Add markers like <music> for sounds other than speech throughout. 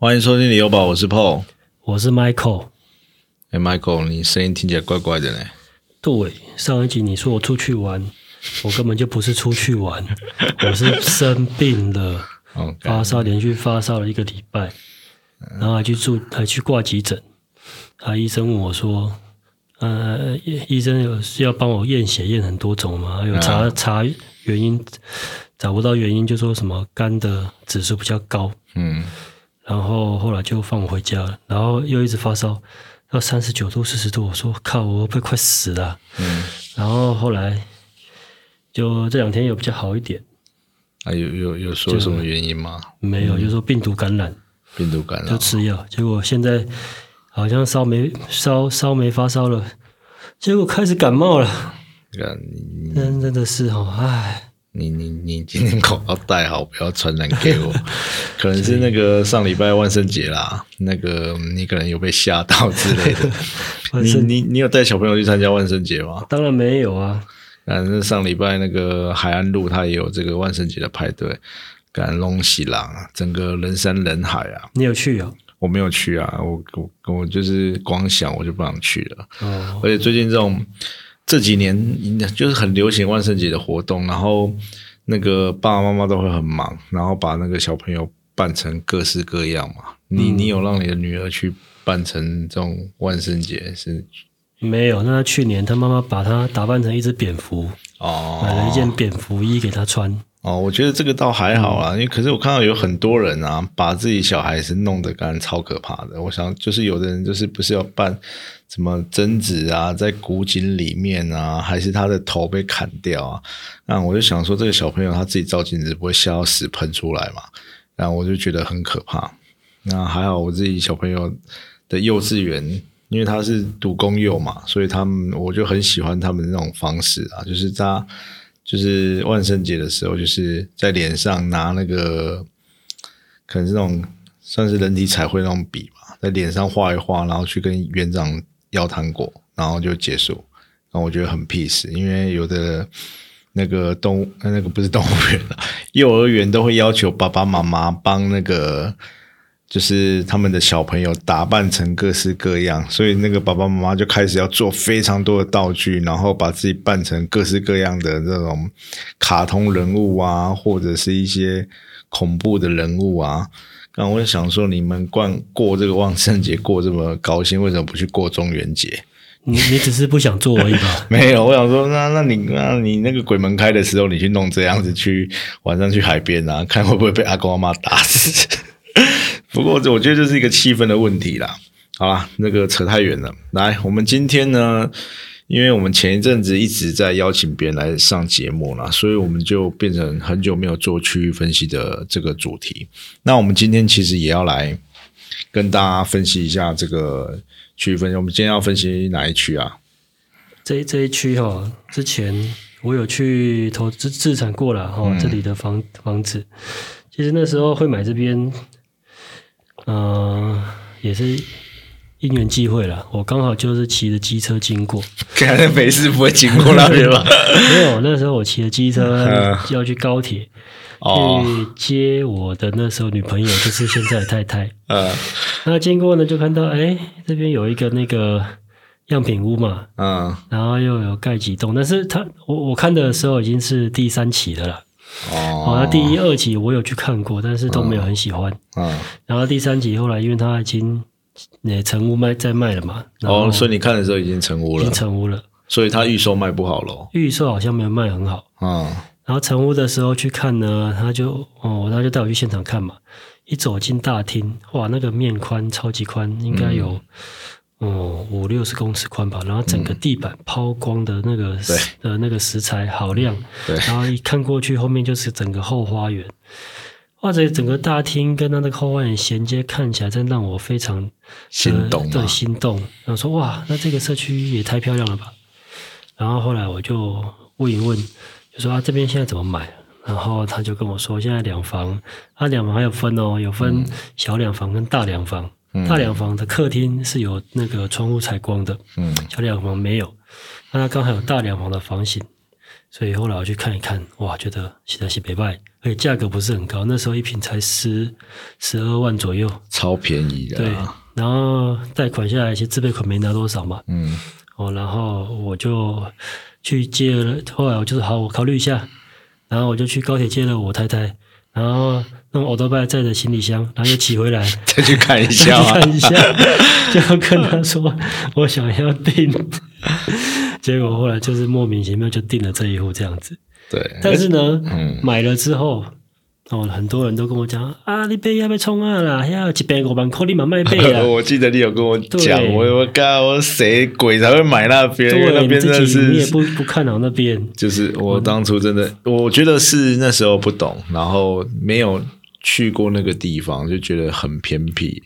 欢迎收听理由宝，我是 Paul。我是 Michael。哎，Michael，你声音听起来怪怪的呢。对，上一集你说我出去玩，我根本就不是出去玩，<laughs> 我是生病了，哦，发烧，连续发烧了一个礼拜，然后还去住，还去挂急诊。啊，医生问我说：“呃，医医生有是要帮我验血，验很多种吗？有查查原因，找不到原因，就说什么肝的指数比较高。嗯，然后后来就放我回家了，然后又一直发烧到三十九度、四十度，我说靠，我被快死了。嗯，然后后来就这两天有比较好一点，啊，有有有说什么原因吗？没有，就说病毒感染。病毒感染。就。吃药，结果现在好像烧没烧烧没发烧了，结果开始感冒了，这个你真真的是哦，唉，你你你今天口罩戴好，不要传染给我。<laughs> 可能是那个上礼拜万圣节啦，那个你可能有被吓到之类的。<laughs> 你你你有带小朋友去参加万圣节吗？当然没有啊，反正上礼拜那个海岸路，它也有这个万圣节的派对，赶龙喜郎啊，整个人山人海啊。你有去啊？我没有去啊，我我我就是光想我就不想去了。哦，而且最近这种这几年就是很流行万圣节的活动，然后那个爸爸妈妈都会很忙，然后把那个小朋友扮成各式各样嘛。你你有让你的女儿去扮成这种万圣节是没有。那去年他妈妈把他打扮成一只蝙蝠，哦买了一件蝙蝠衣给他穿。哦，我觉得这个倒还好啦，因为可是我看到有很多人啊，把自己小孩是弄得干超可怕的。我想就是有的人就是不是要扮什么贞子啊，在古井里面啊，还是他的头被砍掉啊？那我就想说，这个小朋友他自己照镜子不会吓到屎喷出来嘛？然后我就觉得很可怕。那还好我自己小朋友的幼稚园，因为他是读公幼嘛，所以他们我就很喜欢他们那种方式啊，就是他就是万圣节的时候，就是在脸上拿那个可能是那种算是人体彩绘那种笔吧，在脸上画一画，然后去跟园长要糖果，然后就结束。然后我觉得很 peace，因为有的那个动物，那个不是动物园了，<laughs> 幼儿园都会要求爸爸妈妈帮那个。就是他们的小朋友打扮成各式各样，所以那个爸爸妈妈就开始要做非常多的道具，然后把自己扮成各式各样的这种卡通人物啊，或者是一些恐怖的人物啊。刚我就想说，你们过过这个万圣节过这么高兴，为什么不去过中元节？你你只是不想做而已吧？<laughs> 没有，我想说，那那你那你那个鬼门开的时候，你去弄这样子去晚上去海边啊，看会不会被阿公阿妈打死？<laughs> 不过这我觉得这是一个气氛的问题啦。好啦，那个扯太远了。来，我们今天呢，因为我们前一阵子一直在邀请别人来上节目啦，所以我们就变成很久没有做区域分析的这个主题。那我们今天其实也要来跟大家分析一下这个区域分析。我们今天要分析哪一区啊？这这一区哈、之前我有去投资自产过了哈、这里的房房子，其实那时候会买这边，嗯、也是因缘际会了。我刚好就是骑着机车经过，看来没事不会经过那边吧？没有，<laughs> 那时候我骑着机车要去高铁。哦，去接我的那时候女朋友，就是现在的太太。呃，那经过呢，就看到哎，这边有一个那个样品屋嘛，嗯，然后又有盖几栋，但是他我我看的时候已经是第三期的了。哦，哦，那第一、二期我有去看过，但是都没有很喜欢。嗯，然后第三集后来因为他已经呃成屋卖在卖了嘛，哦，所以你看的时候已经成屋了已经，成屋了，所以它预售卖不好咯。预售好像没有卖很好。嗯，然后成屋的时候去看呢，他就哦，他就带我去现场看嘛。一走进大厅，哇，那个面宽超级宽，应该有哦五六十公尺宽吧。然后整个地板抛光的那个对的那个石材好亮，对然后一看过去，后面就是整个后花园。哇，这整个大厅跟它那个后花园衔接，看起来真让我非常心动啊对，心动。然后说哇，那这个社区也太漂亮了吧。然后后来我就问一问，就说啊这边现在怎么买？然后他就跟我说，现在两房，啊两房还有分哦，有分小两房跟大两房。大两房的客厅是有那个窗户采光的，嗯小两房没有。那它刚好有大两房的房型，所以后来我去看一看，哇，觉得现在是北拜，而且价格不是很高，那时候一瓶才十十二万左右，超便宜的、对啊。，然后贷款下来，其实自备款没拿多少嘛，嗯，哦，然后我就去借了，后来我就是好，我考虑一下，然后我就去高铁接了我太太，然后用欧多拜载着行李箱，然后又骑回来，<laughs> 再去看一下啊。看一下，就跟他说我想要订，结果后来就是莫名其妙就订了这一户这样子。对，但是呢，嗯买了之后，哦，很多人都跟我讲啊，你杯要不要冲啊啦？要一百五万块，你买卖杯啊。<laughs> 我记得你有跟我讲，对我我靠，我谁鬼才会买那边？那边真的是，不不看好那边，就是我当初真的，我觉得是那时候不懂，然后没有去过那个地方，就觉得很偏僻。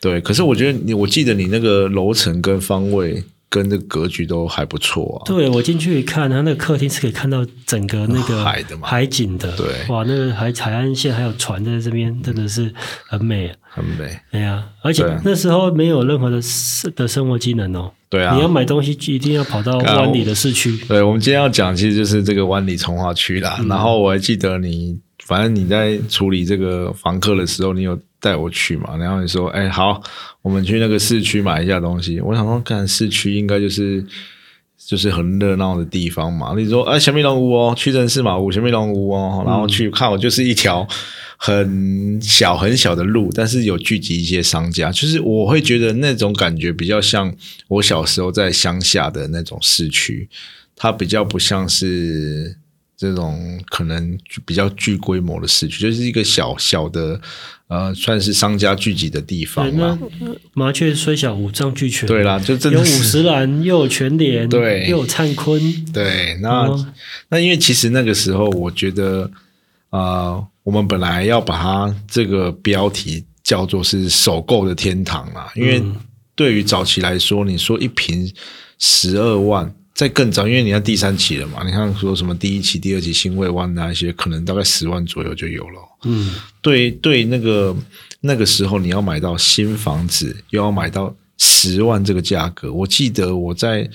对，可是我觉得你，我记得你那个楼层跟方位跟这个格局都还不错啊。对我进去一看，它那个客厅是可以看到整个那个海的嘛海景的。对哇，那个海海岸线还有船在这边，真的是很美、啊。很美。对呀，而且那时候没有任何的生的生活机能哦。对啊你要买东西一定要跑到湾里的市区。对，我们今天要讲其实就是这个湾里从化区啦。然后我还记得你，反正你在处理这个房客的时候，你有带我去嘛？然后你说，哎，好，我们去那个市区买一下东西。我想说，看市区应该就是就是很热闹的地方嘛。你说，哎，小米龙屋哦，屈臣氏嘛，五小米龙屋哦，然后去看，我就是一条。很小很小的路，但是有聚集一些商家，就是我会觉得那种感觉比较像我小时候在乡下的那种市区，它比较不像是这种可能比较具规模的市区，就是一个小小的呃，算是商家聚集的地方嘛。呃麻雀虽小，五脏俱全。对啦，就真的有五十岚，又有全联，对又有灿坤。对。那、哦那因为其实那个时候，我觉得呃，我们本来要把它这个标题叫做是首购的天堂啦，因为嗯对于早期来说，你说一瓶十二万，再更早，因为你看第三期了嘛，你看说什么第一期、第二期新卫湾那一些，可能大概十万左右就有了。嗯，对对，那个那个时候你要买到新房子，又要买到十万这个价格，我记得我在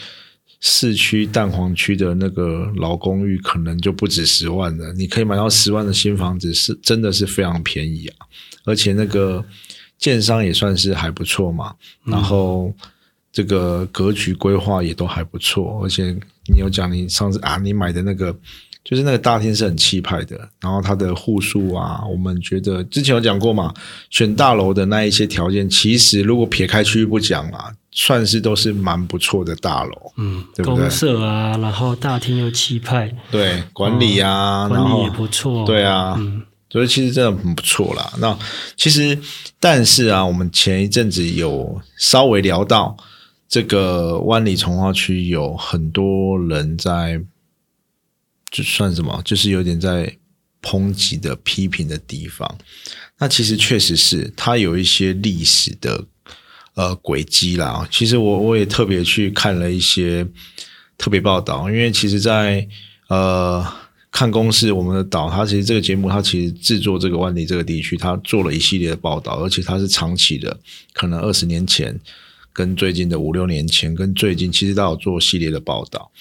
市区蛋黄区的那个老公寓，可能就不止十万了。你可以买到十万的新房子，是真的是非常便宜啊！而且那个建商也算是还不错嘛，然后这个格局规划也都还不错，而且你有讲你上次啊，你买的那个就是那个大厅是很气派的，然后它的户数啊，我们觉得之前有讲过嘛，选大楼的那一些条件，其实如果撇开区域不讲啊，算是都是蛮不错的大楼，嗯，对不对公社啊，然后大厅又气派，对管理啊，然后管理也不错。对啊，嗯所以其实真的很不错啦。那其实，但是啊，我们前一阵子有稍微聊到这个湾里从化区有很多人在，就算什么，就是有点在抨击的、批评的地方。那其实确实是它有一些历史的呃轨迹啦。其实我我也特别去看了一些特别报道，因为其实在，呃看公视我们的岛，它其实这个节目它其实制作这个万里这个地区，它做了一系列的报道，而且它是长期的，可能二十年前跟最近的五六年前跟最近其实都有做系列的报道。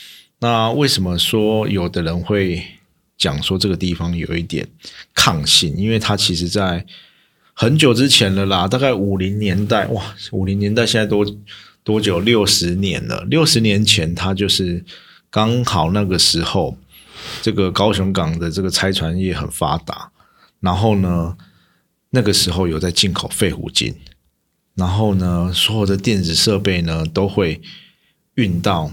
那为什么说有的人会讲说这个地方有一点抗性？因为它其实在很久之前了啦，大概五零年代，哇，五零年代现在多多久？六十年了。六十年前，它就是刚好那个时候，这个高雄港的这个拆船业很发达，然后呢，那个时候有在进口废虎金，然后呢，所有的电子设备呢都会运到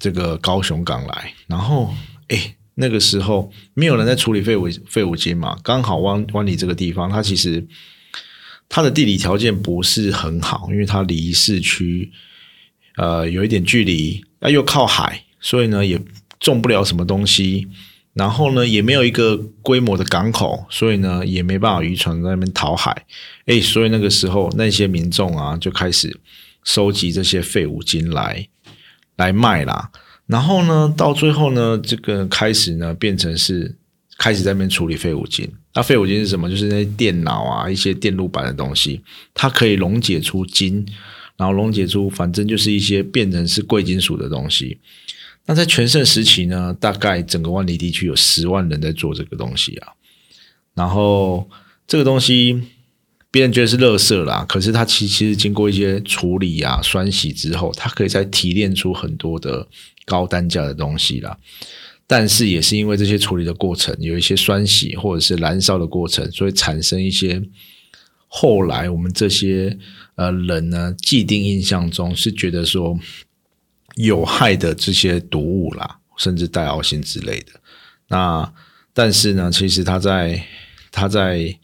这个高雄港来，然后诶，那个时候没有人在处理废物废物金嘛，刚好湾湾里这个地方，它其实它的地理条件不是很好，因为它离市区呃有一点距离，啊又靠海，所以呢也种不了什么东西。然后呢，也没有一个规模的港口，所以呢，也没办法渔船在那边讨海。诶，所以那个时候那些民众啊，就开始收集这些废五金来来卖啦。然后呢，到最后呢，这个开始呢，变成是开始在那边处理废五金。那废五金是什么？就是那些电脑啊，一些电路板的东西，它可以溶解出金，然后溶解出反正就是一些变成是贵金属的东西。那在全盛时期呢，大概整个万里地区有十万人在做这个东西啊。然后这个东西别人觉得是垃圾啦，可是它其其实经过一些处理啊、酸洗之后，它可以再提炼出很多的高单价的东西啦。但是也是因为这些处理的过程，有一些酸洗或者是燃烧的过程，所以产生一些后来我们这些呃人呢既定印象中是觉得说有害的这些毒物啦，甚至带凹性之类的。那但是呢，其实他在他在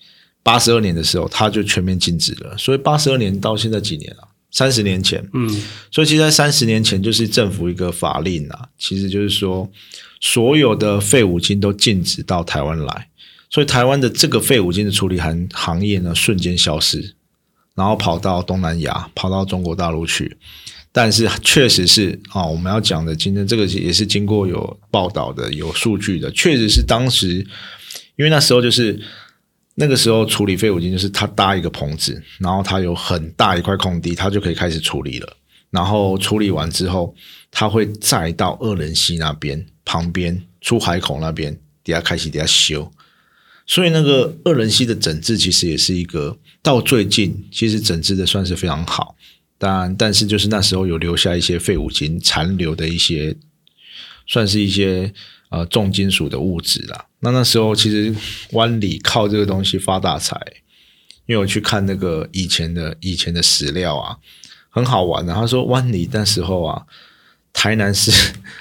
八十二年的时候，他就全面禁止了。所以八十二年到现在几年了？三十年前。嗯，所以其实，在三十年前，就是政府一个法令啊，其实就是说，所有的废五金都禁止到台湾来。所以台湾的这个废五金的处理行行业呢，瞬间消失，然后跑到东南亚，跑到中国大陆去。但是确实是啊，我们要讲的今天这个也是经过有报道的、有数据的，确实是当时，因为那时候就是那个时候处理废五金，就是他搭一个棚子，然后他有很大一块空地，他就可以开始处理了。然后处理完之后，他会再到二仁溪那边旁边出海口那边底下开始底下修。所以那个二仁溪的整治其实也是一个到最近，其实整治的算是非常好。但但是就是那时候有留下一些废五金残留的一些，算是一些呃重金属的物质啦。那那时候其实湾里靠这个东西发大财，因为我去看那个以前的以前的史料啊，很好玩的。他说湾里那时候啊，台南市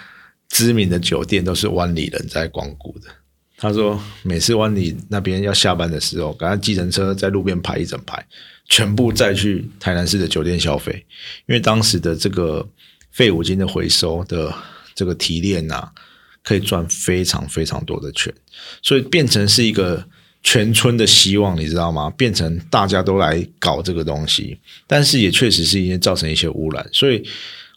<laughs> 知名的酒店都是湾里人在光顾的。他说每次湾里那边要下班的时候，赶上计程车在路边排一整排。全部再去台南市的酒店消费，因为当时的这个废五金的回收的这个提炼呐，可以赚非常非常多的钱，所以变成是一个全村的希望，你知道吗？变成大家都来搞这个东西，但是也确实是因为造成一些污染，所以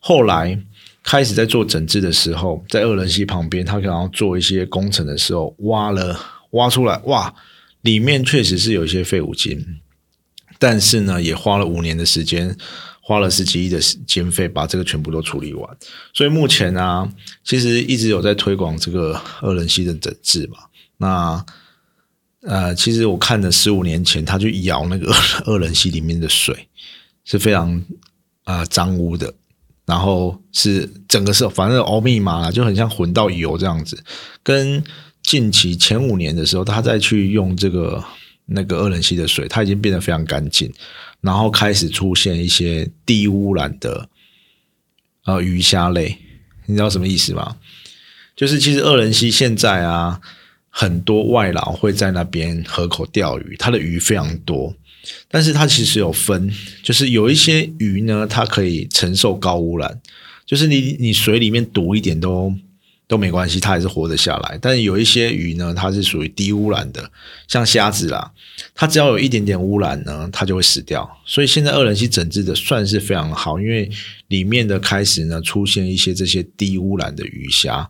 后来开始在做整治的时候，在二仁溪旁边，他可能要做一些工程的时候，挖了挖出来，哇，里面确实是有一些废五金。但是呢，也花了五年的时间，花了十几亿的经费，把这个全部都处理完。所以目前呢，其实一直有在推广这个二人溪的整治嘛。那呃，其实我看了十五年前，他去舀那个 <laughs> 二人溪里面的水是非常啊脏污的，然后是整个是反正熬密码了，就很像混到油这样子。跟近期前五年的时候，他再去用这个。那个二冷溪的水，它已经变得非常干净，然后开始出现一些低污染的呃鱼虾类，你知道什么意思吗？就是其实二人溪现在啊，很多外劳会在那边河口钓鱼，它的鱼非常多，但是它其实有分，就是有一些鱼呢，它可以承受高污染，就是你你水里面毒一点都。都没关系，它还是活得下来。但是有一些鱼呢，它是属于低污染的，像虾子啦，它只要有一点点污染呢，它就会死掉。所以现在二人溪整治的算是非常好，因为里面的开始呢出现一些这些低污染的鱼虾。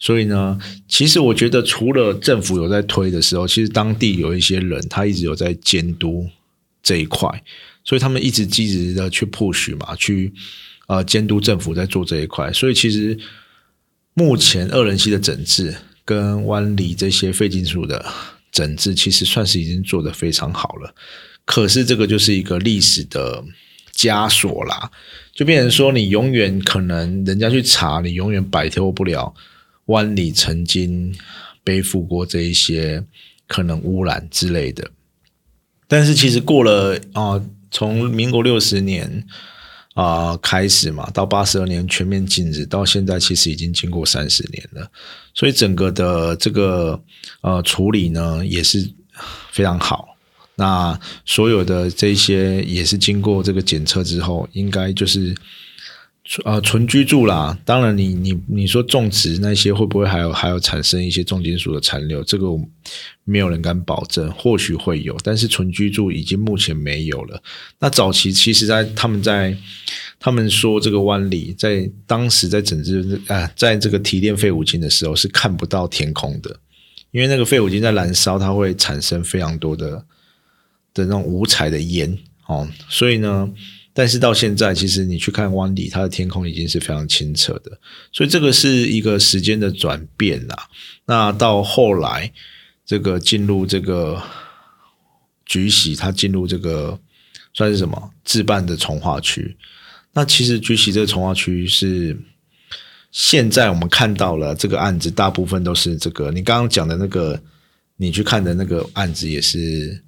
所以呢，其实我觉得除了政府有在推的时候，其实当地有一些人他一直有在监督这一块，所以他们一直积极的去 push 嘛，去呃监督政府在做这一块。所以其实。目前二人溪的整治跟湾里这些废金属的整治，其实算是已经做得非常好了。可是这个就是一个历史的枷锁啦，就变成说你永远可能人家去查，你永远摆脱不了湾里曾经背负过这一些可能污染之类的。但是其实过了啊，从民国六十年。啊，开始嘛，到八十二年全面禁止，到现在其实已经经过三十年了，所以整个的这个呃处理呢也是非常好。那所有的这些也是经过这个检测之后，应该就是。呃，纯居住啦，当然你你你说种植那些会不会还有还有产生一些重金属的残留？这个没有人敢保证，或许会有，但是纯居住已经目前没有了。那早期其实，在他们在他们说这个湾里，在当时在整治啊，在这个提炼废五金的时候是看不到天空的，因为那个废五金在燃烧，它会产生非常多的的那种五彩的烟哦，所以呢。但是到现在，其实你去看湾里，它的天空已经是非常清澈的，所以这个是一个时间的转变啦。那到后来，这个进入这个菊喜，它进入这个算是什么自办的从化区。那其实菊喜这个从化区是现在我们看到了这个案子，大部分都是这个你刚刚讲的那个，你去看的那个案子也是。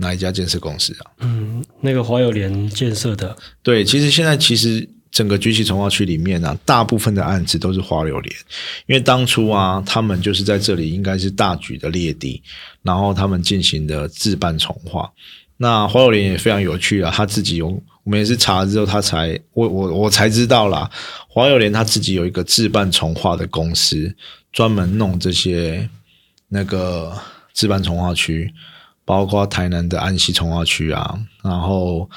哪一家建设公司啊？嗯，那个华友联建设的。对，其实现在其实整个居奇从化区里面呢，大部分的案子都是华友联，因为当初啊，他们就是在这里应该是大举的列地，然后他们进行的自办重化。那华友联也非常有趣啊，他自己有，我们也是查了之后，他才我我我才知道啦，华友联他自己有一个自办重化的公司，专门弄这些那个自办重化区。包括台南的安溪从化区啊，然后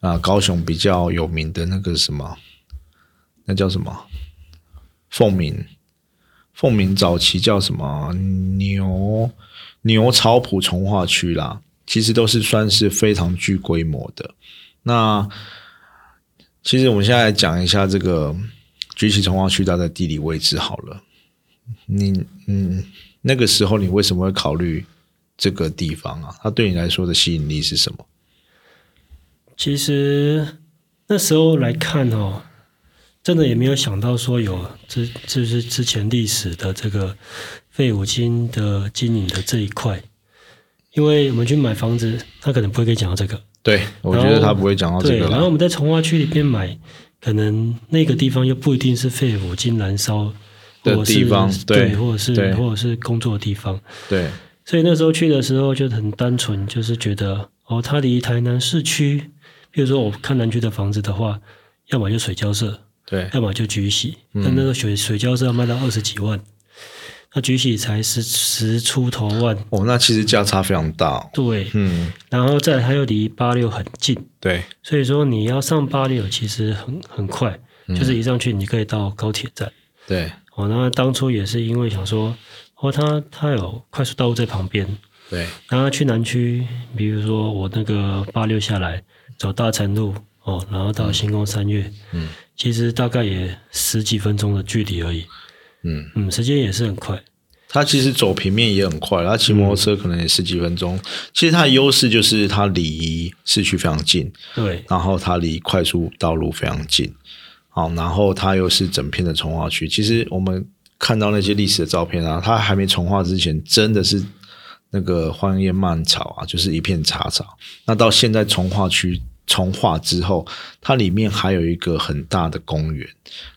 啊，高雄比较有名的那个什么，那叫什么？凤鸣，凤鸣早期叫什么？牛牛草埔从化区啦，其实都是算是非常具规模的。那其实我们现在讲一下这个举起从化区它的地理位置好了。你嗯，那个时候你为什么会考虑？这个地方啊，它对你来说的吸引力是什么？其实那时候来看哦，真的也没有想到说有这就是之前历史的这个废五金的经营的这一块，因为我们去买房子，他可能不会跟你讲到这个。对，我觉得他不会讲到这个。然后我们在从化区里面买，可能那个地方又不一定是废五金燃烧的地方，对，或者是或者是工作的地方，对。所以那时候去的时候就很单纯，就是觉得哦，它离台南市区，比如说我看南区的房子的话，要么就水交社，对，要么就菊喜，那那个水水交社要卖到二十几万，那菊喜才十十出头万，哦，那其实价差非常大，对，嗯，然后再它又离八六很近，对，所以说你要上八六其实很很快，就是一上去你可以到高铁站，对，哦，那当初也是因为想说。或它它有快速道路在旁边，对。然后去南区，比如说我那个八六下来走大成路哦，然后到星光三月，嗯，其实大概也十几分钟的距离而已，嗯嗯，时间也是很快。它其实走平面也很快，它骑摩托车可能也十几分钟。其实它的优势就是它离市区非常近，对。然后它离快速道路非常近，好，然后它又是整片的从化区。其实我们。看到那些历史的照片啊，它还没重化之前，真的是那个荒烟蔓草啊，就是一片杂草。那到现在重化区重化之后，它里面还有一个很大的公园，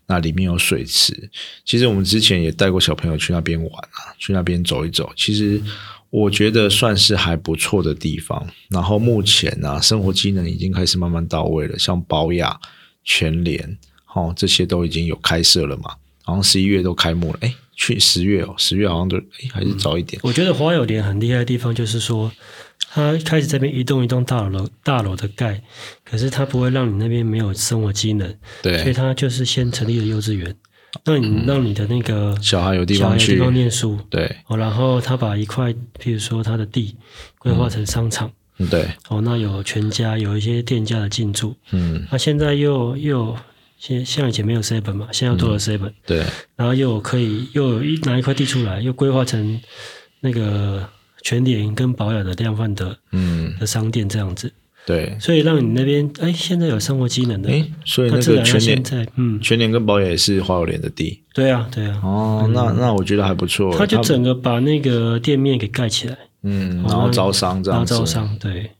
那里面有水池。其实我们之前也带过小朋友去那边玩啊，去那边走一走。其实我觉得算是还不错的地方。然后目前呢，生活机能已经开始慢慢到位了，像保雅、全联，哦，这些都已经有开设了嘛。好像十一月都开幕了，哎，去十月哦，十月好像都哎还是早一点。我觉得华友联很厉害的地方就是说，它开始这边一栋一栋大楼大楼的盖，可是它不会让你那边没有生活机能，对，所以它就是先成立了幼稚园，让你让你的那个小孩有地方去。地方念书，对，哦，然后他把一块，譬如说他的地规划成商场，对，哦，那有全家有一些店家的进驻，嗯，那现在又又。现像以前没有 seven 嘛，现在多了 seven，对，然后又可以又有一拿一块地出来，又规划成那个全联跟保养的量贩的嗯。的商店这样子，对，所以让你那边哎现在有生活机能的，哎，所以那个全联在嗯。全联跟保养也是花友联的地，对啊对啊，哦，那那我觉得还不错，他就整个把那个店面给盖起来，嗯，然后招商这样子，招商对。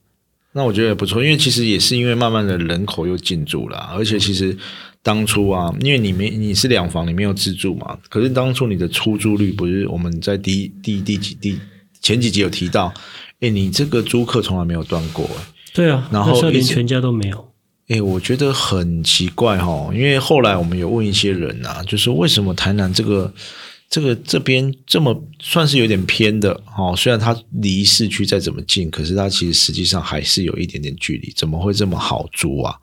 那我觉得也不错，因为其实也是因为慢慢的人口又进驻了，而且其实当初啊，因为你没你是两房，你没有自住嘛，可是当初你的出租率不是我们在第第第几第前几集有提到，哎，你这个租客从来没有断过，对啊，然后连全家都没有，哎，我觉得很奇怪哈，因为后来我们有问一些人啊，就是为什么台南这个。这个这边这么算是有点偏的哦，虽然它离市区再怎么近，可是它其实实际上还是有一点点距离，怎么会这么好租啊？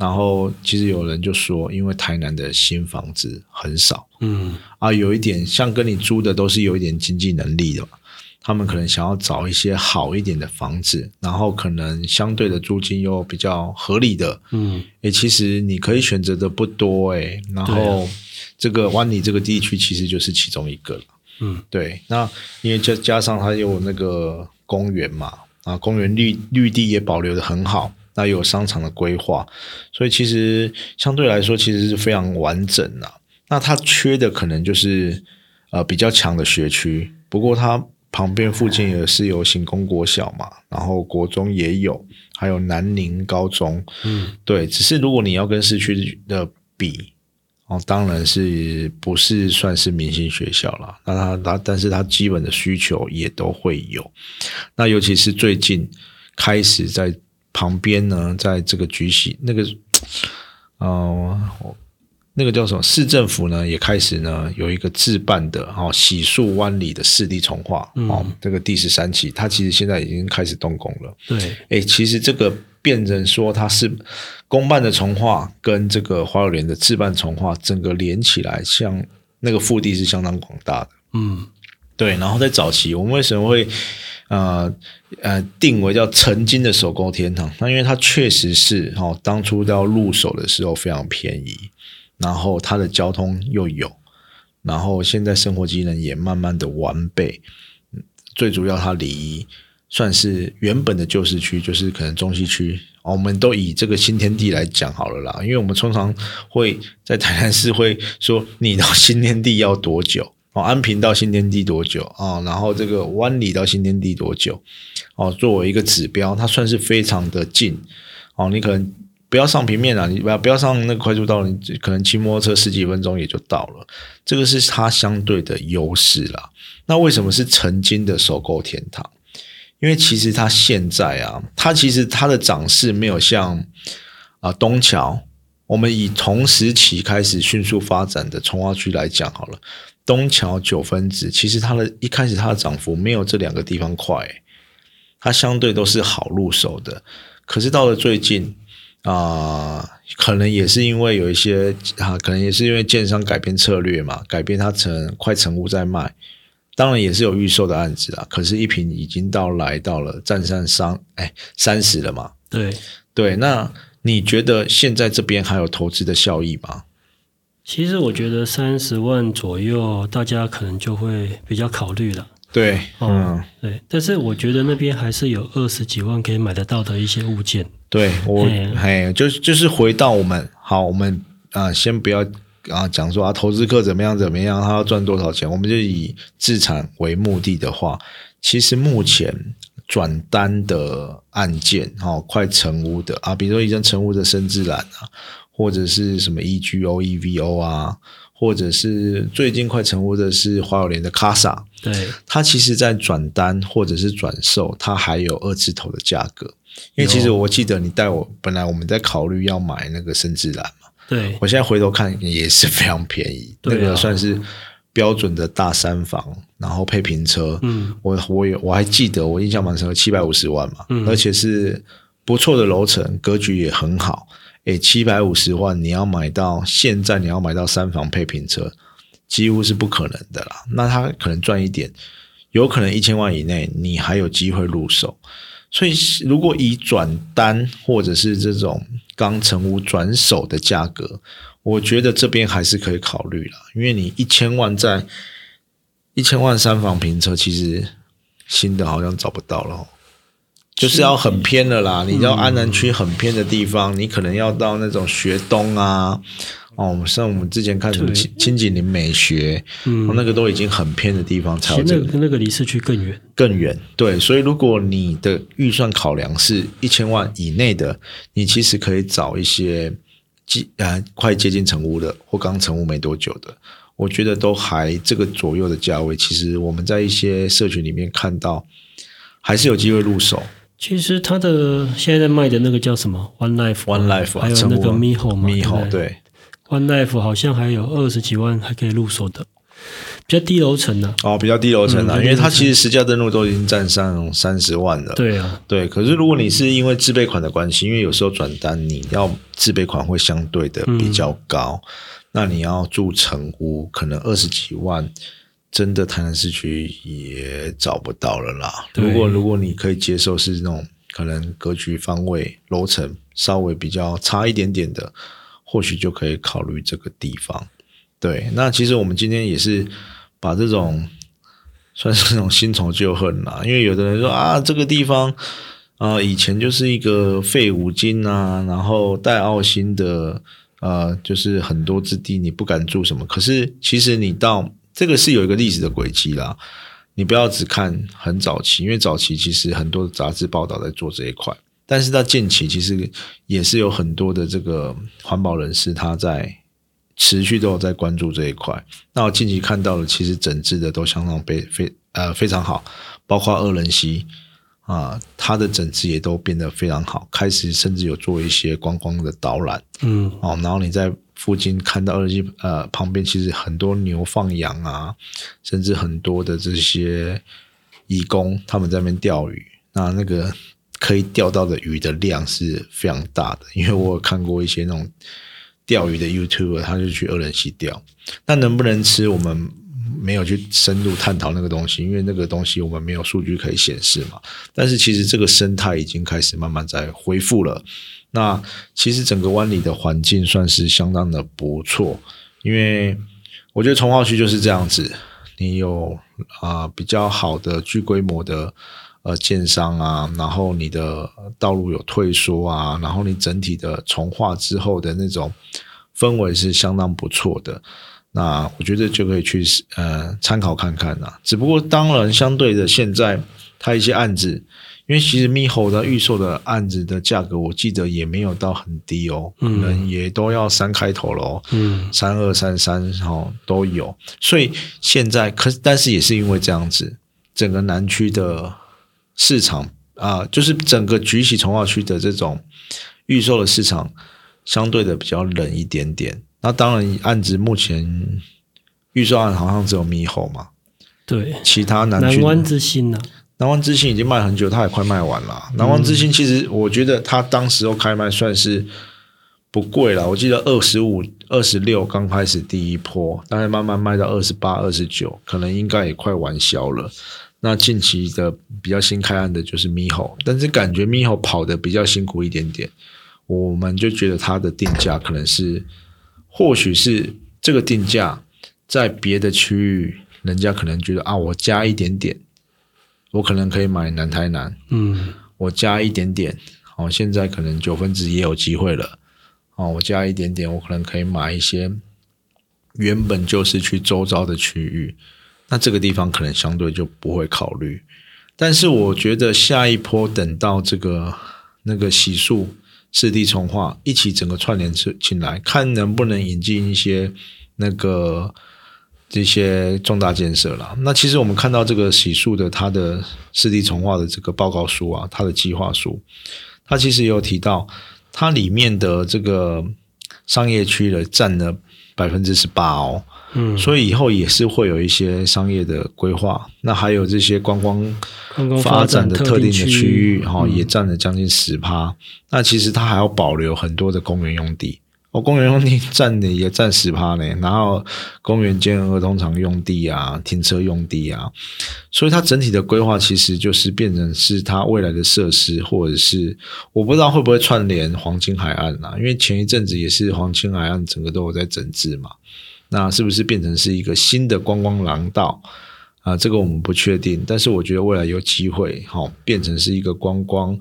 然后其实有人就说，因为台南的新房子很少，嗯，啊，有一点像跟你租的都是有一点经济能力的，他们可能想要找一些好一点的房子，然后可能相对的租金又比较合理的，嗯，诶，其实你可以选择的不多诶，然后这个湾里这个地区其实就是其中一个了。嗯，对，那因为加加上它有那个公园嘛，啊，公园绿绿地也保留的很好，那有商场的规划，所以其实相对来说其实是非常完整的。那它缺的可能就是呃比较强的学区，不过它旁边附近也是有行宫国小嘛，然后国中也有，还有南宁高中，嗯，对，只是如果你要跟市区的比。哦，当然是不是算是明星学校了？那它它，但是它基本的需求也都会有。那尤其是最近开始在旁边呢，在这个举行那个，呃，那个叫什么？市政府呢也开始呢有一个自办的哦，洗漱湾里的湿地重化哦，这个第十三期，它其实现在已经开始动工了。对，哎，其实这个。变成说它是公办的从化跟这个花友联的自办从化，整个连起来，像那个腹地是相当广大的。嗯，对。然后在早期，我们为什么会呃呃定为叫曾经的首购天堂？那因为它确实是哦，当初要入手的时候非常便宜，然后它的交通又有，然后现在生活机能也慢慢的完备，最主要它离。算是原本的旧市区，就是可能中西区，我们都以这个新天地来讲好了啦。因为我们通常会在台南市会说，你到新天地要多久？安平到新天地多久啊？然后这个湾里到新天地多久？哦，作为一个指标，它算是非常的近。哦，你可能不要上平面啊，你不要不要上那个快速道，你可能骑摩托车十几分钟也就到了。这个是它相对的优势啦。那为什么是曾经的首购天堂？因为其实它现在啊，它其实它的涨势没有像啊东桥，我们以同时期开始迅速发展的从化区来讲好了，东桥九分子其实它的一开始它的涨幅没有这两个地方快，它相对都是好入手的。可是到了最近啊，可能也是因为有一些啊，可能也是因为建商改变策略嘛，改变它成快成屋在卖。当然也是有预售的案子啊，可是，一瓶已经到来到了占山商哎三十了嘛？对对，那你觉得现在这边还有投资的效益吗？其实我觉得三十万左右，大家可能就会比较考虑了。对，嗯，对，但是我觉得那边还是有二十几万可以买得到的一些物件。对我，哎，就就是回到我们好，我们啊，先不要。啊，讲说啊，投资客怎么样怎么样，他要赚多少钱？我们就以自产为目的的话，其实目前转单的案件，哈，快成屋的啊，比如说已经成屋的深自然啊，或者是什么 EGO、EVO 啊，或者是最近快成屋的是华友联的 Casa，，对，它其实在转单或者是转售，它还有二字头的价格，因为其实我记得你带我，本来我们在考虑要买那个深自然。对，我现在回头看也是非常便宜，那个算是标准的大三房，然后配平车。嗯，我我也我还记得，我印象蛮深的，七百五十万嘛，而且是不错的楼层，格局也很好。诶，七百五十万你要买到现在，你要买到三房配平车，几乎是不可能的啦。那他可能赚一点，有可能一千万以内，你还有机会入手。所以，如果以转单或者是这种刚成屋转手的价格，我觉得这边还是可以考虑了。因为你一千万在一千万三房平车，其实新的好像找不到了，就是要很偏的啦。你要安南区很偏的地方，你可能要到那种学东啊。哦，像我们之前看什么青青景林美学，嗯，那个都已经很偏的地方才有这个，那个离市区更远，更远。对，所以如果你的预算考量是一千万以内的，你其实可以找一些接啊快接近成屋的，或刚成屋没多久的，我觉得都还这个左右的价位，其实我们在一些社群里面看到，还是有机会入手。其实它的现在在卖的那个叫什么？One Life，One Life，还有那个 Miho，Miho 对。One Life 好像还有二十几万还可以入手的，比较低楼层的哦，比较低楼层的，因为它其实实价登录都已经占上三十万了。对啊，对。可是如果你是因为自备款的关系，因为有时候转单你要自备款会相对的比较高，那你要住成屋，可能二十几万真的台南市区也找不到了啦。如果如果你可以接受是那种可能格局方位楼层稍微比较差一点点的，或许就可以考虑这个地方。对，那其实我们今天也是把这种算是那种新仇旧恨啦，因为有的人说啊，这个地方啊、以前就是一个废五金啊，然后带澳新的呃，就是很多之地你不敢住什么，可是其实你到这个是有一个历史的轨迹啦，你不要只看很早期，因为早期其实很多的杂志报道在做这一块，但是到近期其实也是有很多的这个环保人士他在持续都有在关注这一块。那我近期看到的，其实整治的都相当非非呃非常好，包括二人溪啊，它的整治也都变得非常好，开始甚至有做一些观光的导览。嗯，哦，然后你在附近看到二人溪呃旁边其实很多牛放羊啊，甚至很多的这些义工他们在那边钓鱼，那那个可以钓到的鱼的量是非常大的，因为我有看过一些那种钓鱼的 YouTuber，他就去二人溪钓，那能不能吃我们？没有去深入探讨那个东西，因为那个东西我们没有数据可以显示嘛。但是其实这个生态已经开始慢慢在恢复了。那其实整个湾里的环境算是相当的不错，因为我觉得从化区就是这样子，你有啊、比较好的巨规模的呃建商啊，然后你的道路有退缩啊，然后你整体的从化之后的那种氛围是相当不错的。那我觉得就可以去呃参考看看啦。只不过当然，相对的现在它一些案子，因为其实咪吼的预售的案子的价格，我记得也没有到很低哦，可嗯能也都要三开头喽。嗯，三二三三哦都有，所以现在可但是也是因为这样子，整个南区的市场啊、就是整个举起从化区的这种预售的市场相对的比较冷一点点。那当然案子目前预算案好像只有猕猴嘛，对，其他南区南湾之星呢、啊南湾之星已经卖很久，它也快卖完了。南湾之星其实我觉得它当时候开卖算是不贵了，我记得二十五、二十六刚开始第一波，大概慢慢卖到二十八、二十九，可能应该也快完销了。那近期的比较新开案的就是咪猴，但是感觉咪猴跑的比较辛苦一点点，我们就觉得它的定价可能是，或许是这个定价在别的区域，人家可能觉得啊，我加一点点。我可能可以买南台南，嗯，我加一点点，哦，现在可能九分之也有机会了，哦，我加一点点，我可能可以买一些原本就是去周遭的区域，那这个地方可能相对就不会考虑。但是我觉得下一波等到这个那个洗漱四地重化一起整个串联起进来，看能不能引进一些那个这些重大建设啦。那其实我们看到这个洗漱的它的四地重化的这个报告书啊，它的计划书，它其实也有提到，它里面的这个商业区的占了百分之十八哦。嗯，所以以后也是会有一些商业的规划，那还有这些观光发展的特定的区域，域哈、也占了将近十趴。那其实它还要保留很多的公园用地，哦，公园用地占的也占十趴呢。然后公园兼儿童场用地啊，停车用地啊，所以它整体的规划其实就是变成是它未来的设施，或者是我不知道会不会串联黄金海岸啊，因为前一阵子也是黄金海岸整个都有在整治嘛。那是不是变成是一个新的观光廊道啊？这个我们不确定，但是我觉得未来有机会，好、变成是一个观光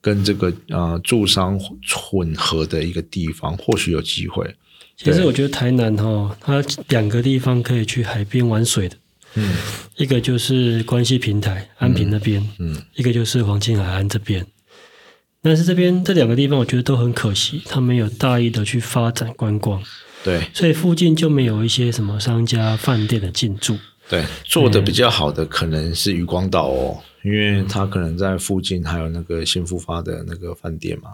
跟这个呃住商混合的一个地方，或许有机会。其实我觉得台南哈、它两个地方可以去海边玩水的，嗯一个就是关西平台安平那边，嗯一个就是黄金海岸这边。但是这边这两个地方，我觉得都很可惜，它没有大意的去发展观光，对所以附近就没有一些什么商家、饭店的进驻。对，做的比较好的可能是渔光岛哦，因为它可能在附近还有那个新复发的那个饭店嘛。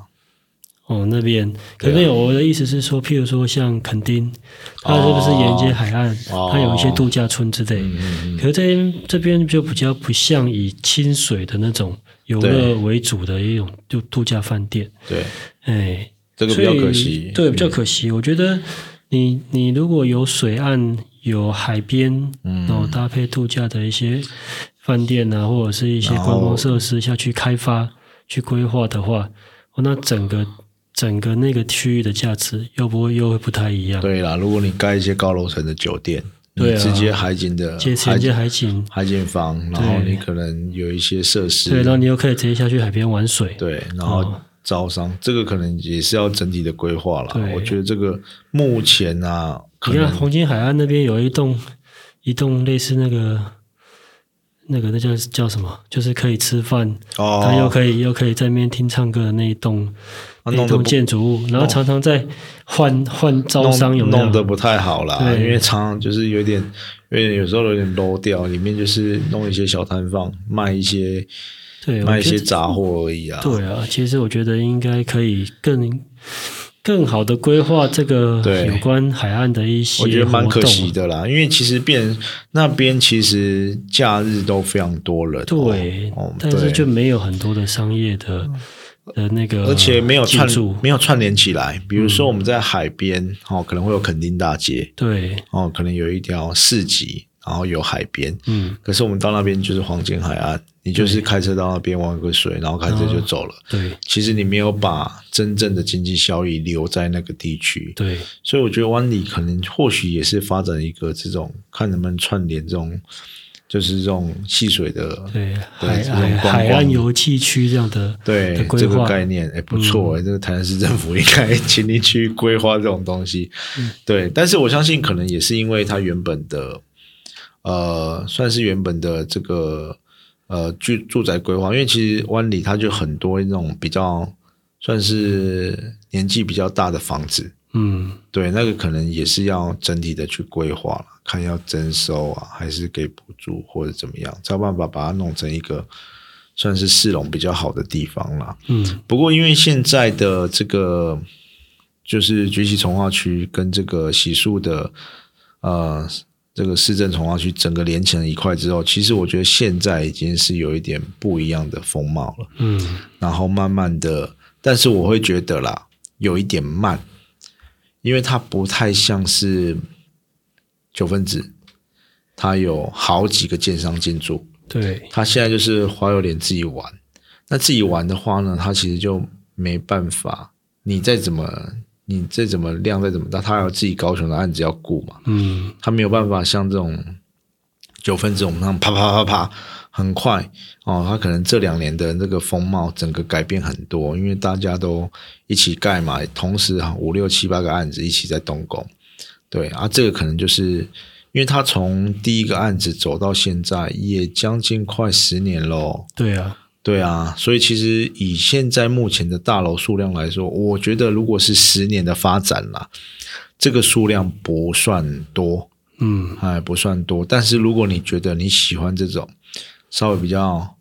哦，那边可对啊没有。我的意思是说，譬如说像垦丁，它是不是沿街海岸，哦它有一些度假村之类。嗯嗯可是这边这边就比较不像以清水的那种游乐为主的一种就度假饭店，对，哎，这个比较可惜。对，比较可惜。我觉得你你如果有水岸有海边，嗯然后搭配度假的一些饭店啊，或者是一些观光设施下去开发、去规划的话，哦，那整个整个那个区域的价值又不会又会不太一样。对啦，如果你盖一些高楼层的酒店，对直接海景的接衔接海景，海景房，然后你可能有一些设施，对，然后你又可以直接下去海边玩水。对，然后哦招商，这个可能也是要整体的规划啦。我觉得这个目前啊，可你看能红金海岸那边有一栋一栋类似那个那个那叫叫什么？就是可以吃饭，它又哦，可以又可以在那边听唱歌的那一栋那栋建筑物，然后常常在换换招商有？弄得不太好啦，对因为常常就是有点，有点有时候有点 low 掉，里面就是弄一些小摊贩，卖一些对，我卖一些杂货而已啊。对啊，其实我觉得应该可以更更好的规划这个有关海岸的一些我觉得蛮可惜的啦，因为其实变那边其实假日都非常多人哦，对，哦，但是就没有很多的商业的的那个，而且没有串没有串联起来。比如说我们在海边，哦，可能会有垦丁大街，对，哦，可能有一条市集，然后有海边。嗯，可是我们到那边就是黄金海岸，你就是开车到那边玩个水，然后开车就走了。对。其实你没有把真正的经济效益留在那个地区，对，所以我觉得湾里可能或许也是发展一个这种看能不能串联这种，就是这种戏水的对，海海岸游憩区这样的对这个概念，哎，不错哎、这个台南市政府应该 <laughs> 尽力去规划这种东西。嗯。对，但是我相信可能也是因为它原本的，呃，算是原本的这个呃住住宅规划，因为其实湾里它就很多那种比较算是年纪比较大的房子，嗯，对，那个可能也是要整体的去规划了，看要征收啊，还是给补助或者怎么样，才有办法把它弄成一个算是市容比较好的地方啦。嗯，不过因为现在的这个就是崛起从化区跟这个洗漱的呃这个市政从化区整个连成一块之后，其实我觉得现在已经是有一点不一样的风貌了。嗯，然后慢慢的，但是我会觉得啦，有一点慢，因为它不太像是九分子，它有好几个建商进驻，对，它现在就是花有点自己玩。那自己玩的话呢，它其实就没办法，你再怎么你再怎么量再怎么大，他还有自己高雄的案子要顾嘛，嗯，他没有办法像这种九分子我们那样啪啪啪啪很快。哦，他可能这两年的那个风貌整个改变很多，因为大家都一起盖嘛，同时啊五六七八个案子一起在动工，对啊，这个可能就是因为他从第一个案子走到现在也将近快十年喽，对啊，对啊，所以其实以现在目前的大楼数量来说，我觉得如果是十年的发展啦，这个数量不算多，嗯，哎，不算多。但是如果你觉得你喜欢这种稍微比较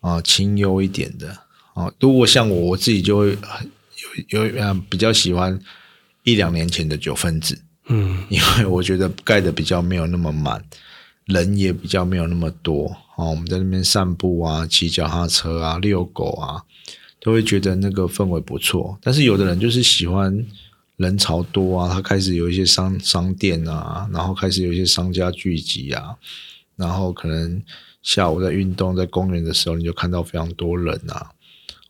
啊、清幽一点的啊、如果像我我自己就会很有有啊比较喜欢一两年前的九分子，嗯，因为我觉得盖的比较没有那么满，人也比较没有那么多哦。我们在那边散步啊、骑脚踏车啊、遛狗啊，都会觉得那个氛围不错。但是有的人就是喜欢人潮多啊，他开始有一些商商店啊，然后开始有一些商家聚集啊，然后可能下午在运动在公园的时候，你就看到非常多人啊。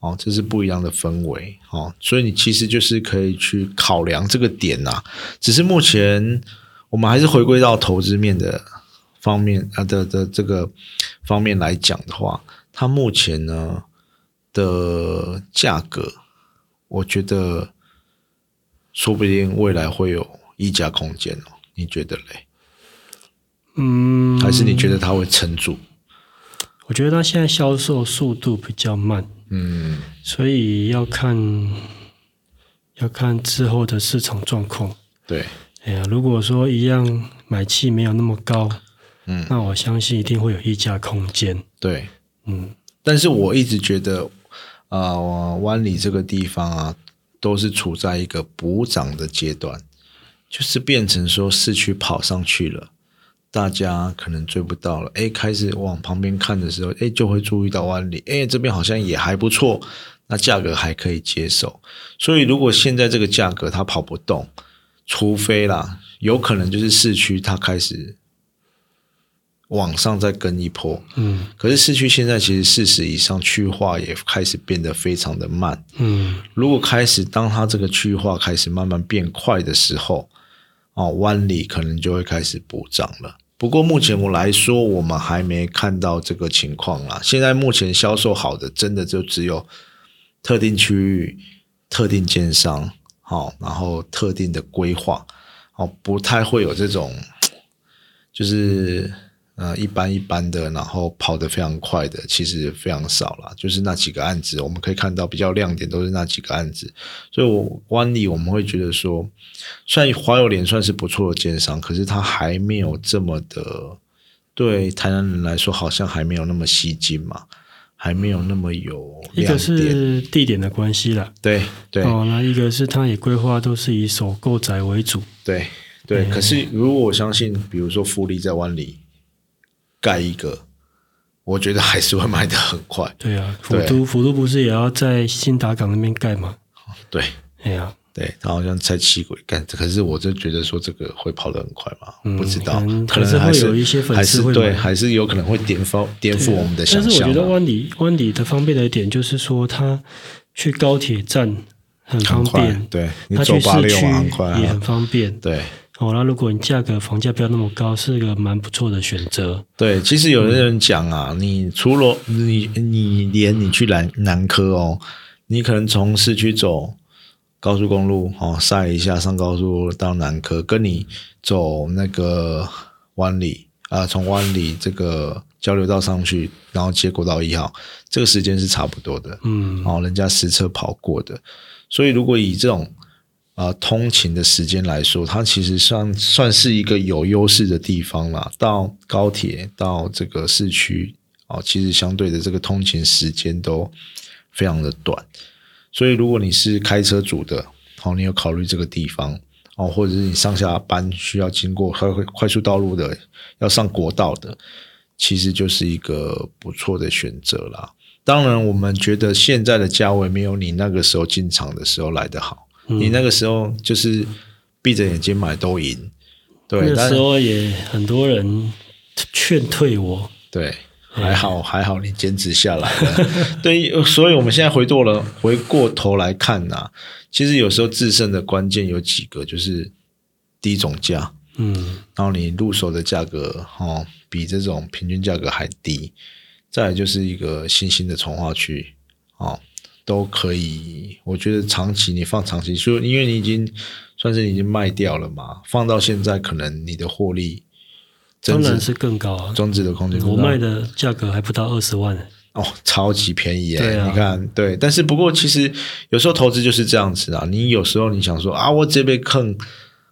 哦，这是不一样的氛围哦，所以你其实就是可以去考量这个点呐、只是目前我们还是回归到投资面的方面啊的的这个方面来讲的话，它目前呢的价格，我觉得说不定未来会有溢价空间哦。你觉得嘞？嗯，还是你觉得它会撑住？我觉得它现在销售速度比较慢，嗯，所以要看要看之后的市场状况。对，哎呀，如果说一样买气没有那么高，嗯，那我相信一定会有溢价空间。对。嗯，但是我一直觉得，呃，湾里这个地方啊，都是处在一个补涨的阶段，就是变成说市区跑上去了，大家可能追不到了，哎，开始往旁边看的时候，哎，就会注意到湾里，哎，这边好像也还不错，那价格还可以接受。所以如果现在这个价格它跑不动，除非啦，有可能就是市区它开始往上再跟一波，嗯可是市区现在其实四十以上区域化也开始变得非常的慢。嗯如果开始当它这个区域化开始慢慢变快的时候，哦，湾里可能就会开始补涨了。不过目前我来说，我们还没看到这个情况啦。现在目前销售好的，真的就只有特定区域、特定奸商，好、然后特定的规划，哦，不太会有这种，就是呃一般一般的，然后跑得非常快的，其实非常少啦。就是那几个案子，我们可以看到比较亮点都是那几个案子，所以我湾里我们会觉得说，虽然华友联算是不错的奸商，可是它还没有这么的对台南人来说，好像还没有那么吸睛嘛，还没有那么有一个。是地点的关系啦，对对、哦，那一个是它也规划都是以首购宅为主，对对，嗯可是如果我相信，比如说富力在湾里盖一个，我觉得还是会卖的很快。对啊，府都府都不是也要在新达港那边盖吗？对哎呀、对，他好像在七轨干，可是我就觉得说这个会跑得很快嘛，嗯不知道，可能还还是会有一些粉丝还是会对，还是有可能会颠覆颠覆我们的想象但是我觉得。湾里湾里的方便的一点就是说，他去高铁站很方便，，对你它走八六去市区也很啊，方便。对哦，那如果你价格房价不要那么高，是个蛮不错的选择。对。其实有的人讲啊，你除了你你连你去南南科哦，你可能从市区走高速公路哦，晒一下上高速到南科，跟你走那个湾里啊，从湾里这个交流道上去，然后接国道一号，这个时间是差不多的。嗯，哦，人家实车跑过的，所以如果以这种啊、通勤的时间来说，它其实算算是一个有优势的地方啦。到高铁到这个市区哦，其实相对的这个通勤时间都非常的短，所以如果你是开车族的，哦，你有考虑这个地方。哦，或者是你上下班需要经过快快速道路的，要上国道的，其实就是一个不错的选择啦。当然，我们觉得现在的价位没有你那个时候进场的时候来得好。嗯。你那个时候就是闭着眼睛买都赢，对，那但时候也很多人劝退我。对，还好还好你坚持下来了。<laughs> 对，所以我们现在回过了回过头来看呐、其实有时候制胜的关键有几个，就是低总价，嗯。然后你入手的价格哦比这种平均价格还低，再来就是一个新兴的从化区哦都可以，我觉得长期你放长期，就因为你已经算是已经卖掉了嘛，放到现在可能你的获利增值当然是更高啊！增值的空间，我卖的价格还不到二十万呢。哦，超级便宜耶！对啊你看，对，但是不过其实有时候投资就是这样子啊。你有时候你想说啊，我这边坑，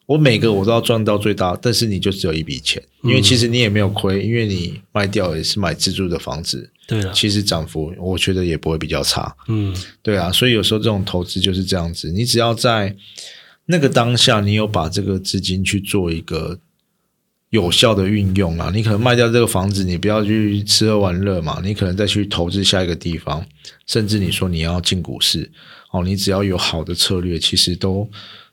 我每个我都要赚到最大，但是你就只有一笔钱，因为其实你也没有亏，因为你卖掉也是买自住的房子，对了，其实涨幅我觉得也不会比较差。嗯对啊，所以有时候这种投资就是这样子，你只要在那个当下，你有把这个资金去做一个有效的运用啊，你可能卖掉这个房子，你不要去吃喝玩乐嘛，你可能再去投资下一个地方，甚至你说你要进股市，哦，你只要有好的策略，其实都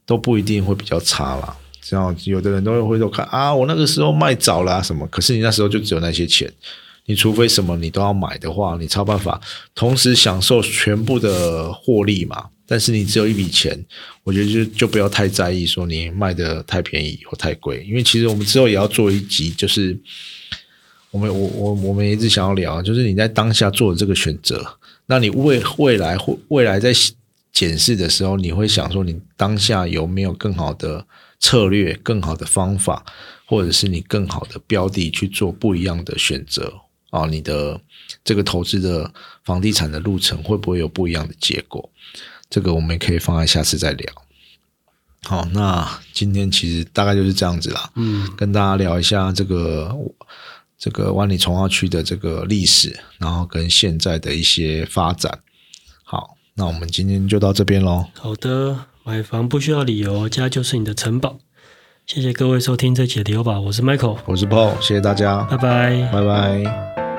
都不一定会比较差啦。这样有的人都会回头看啊，我那个时候卖早了、什么，可是你那时候就只有那些钱，你除非什么你都要买的话，你超办法同时享受全部的获利嘛。但是你只有一笔钱，我觉得就就不要太在意说你卖的太便宜或太贵，因为其实我们之后也要做一集，就是我们我我我们一直想要聊，就是你在当下做的这个选择，那你未未来或未来在检视的时候，你会想说你当下有没有更好的策略、更好的方法，或者是你更好的标的去做不一样的选择啊？你的这个投资的房地产的路程会不会有不一样的结果？这个我们也可以放在下次再聊。好，那今天其实大概就是这样子啦，嗯，跟大家聊一下这个这个万里从化区的这个历史，然后跟现在的一些发展。好，那我们今天就到这边喽。好的，买房不需要理由，家就是你的城堡。谢谢各位收听这期的理由吧，我是 Michael，我是 Paul，谢谢大家，拜拜。拜拜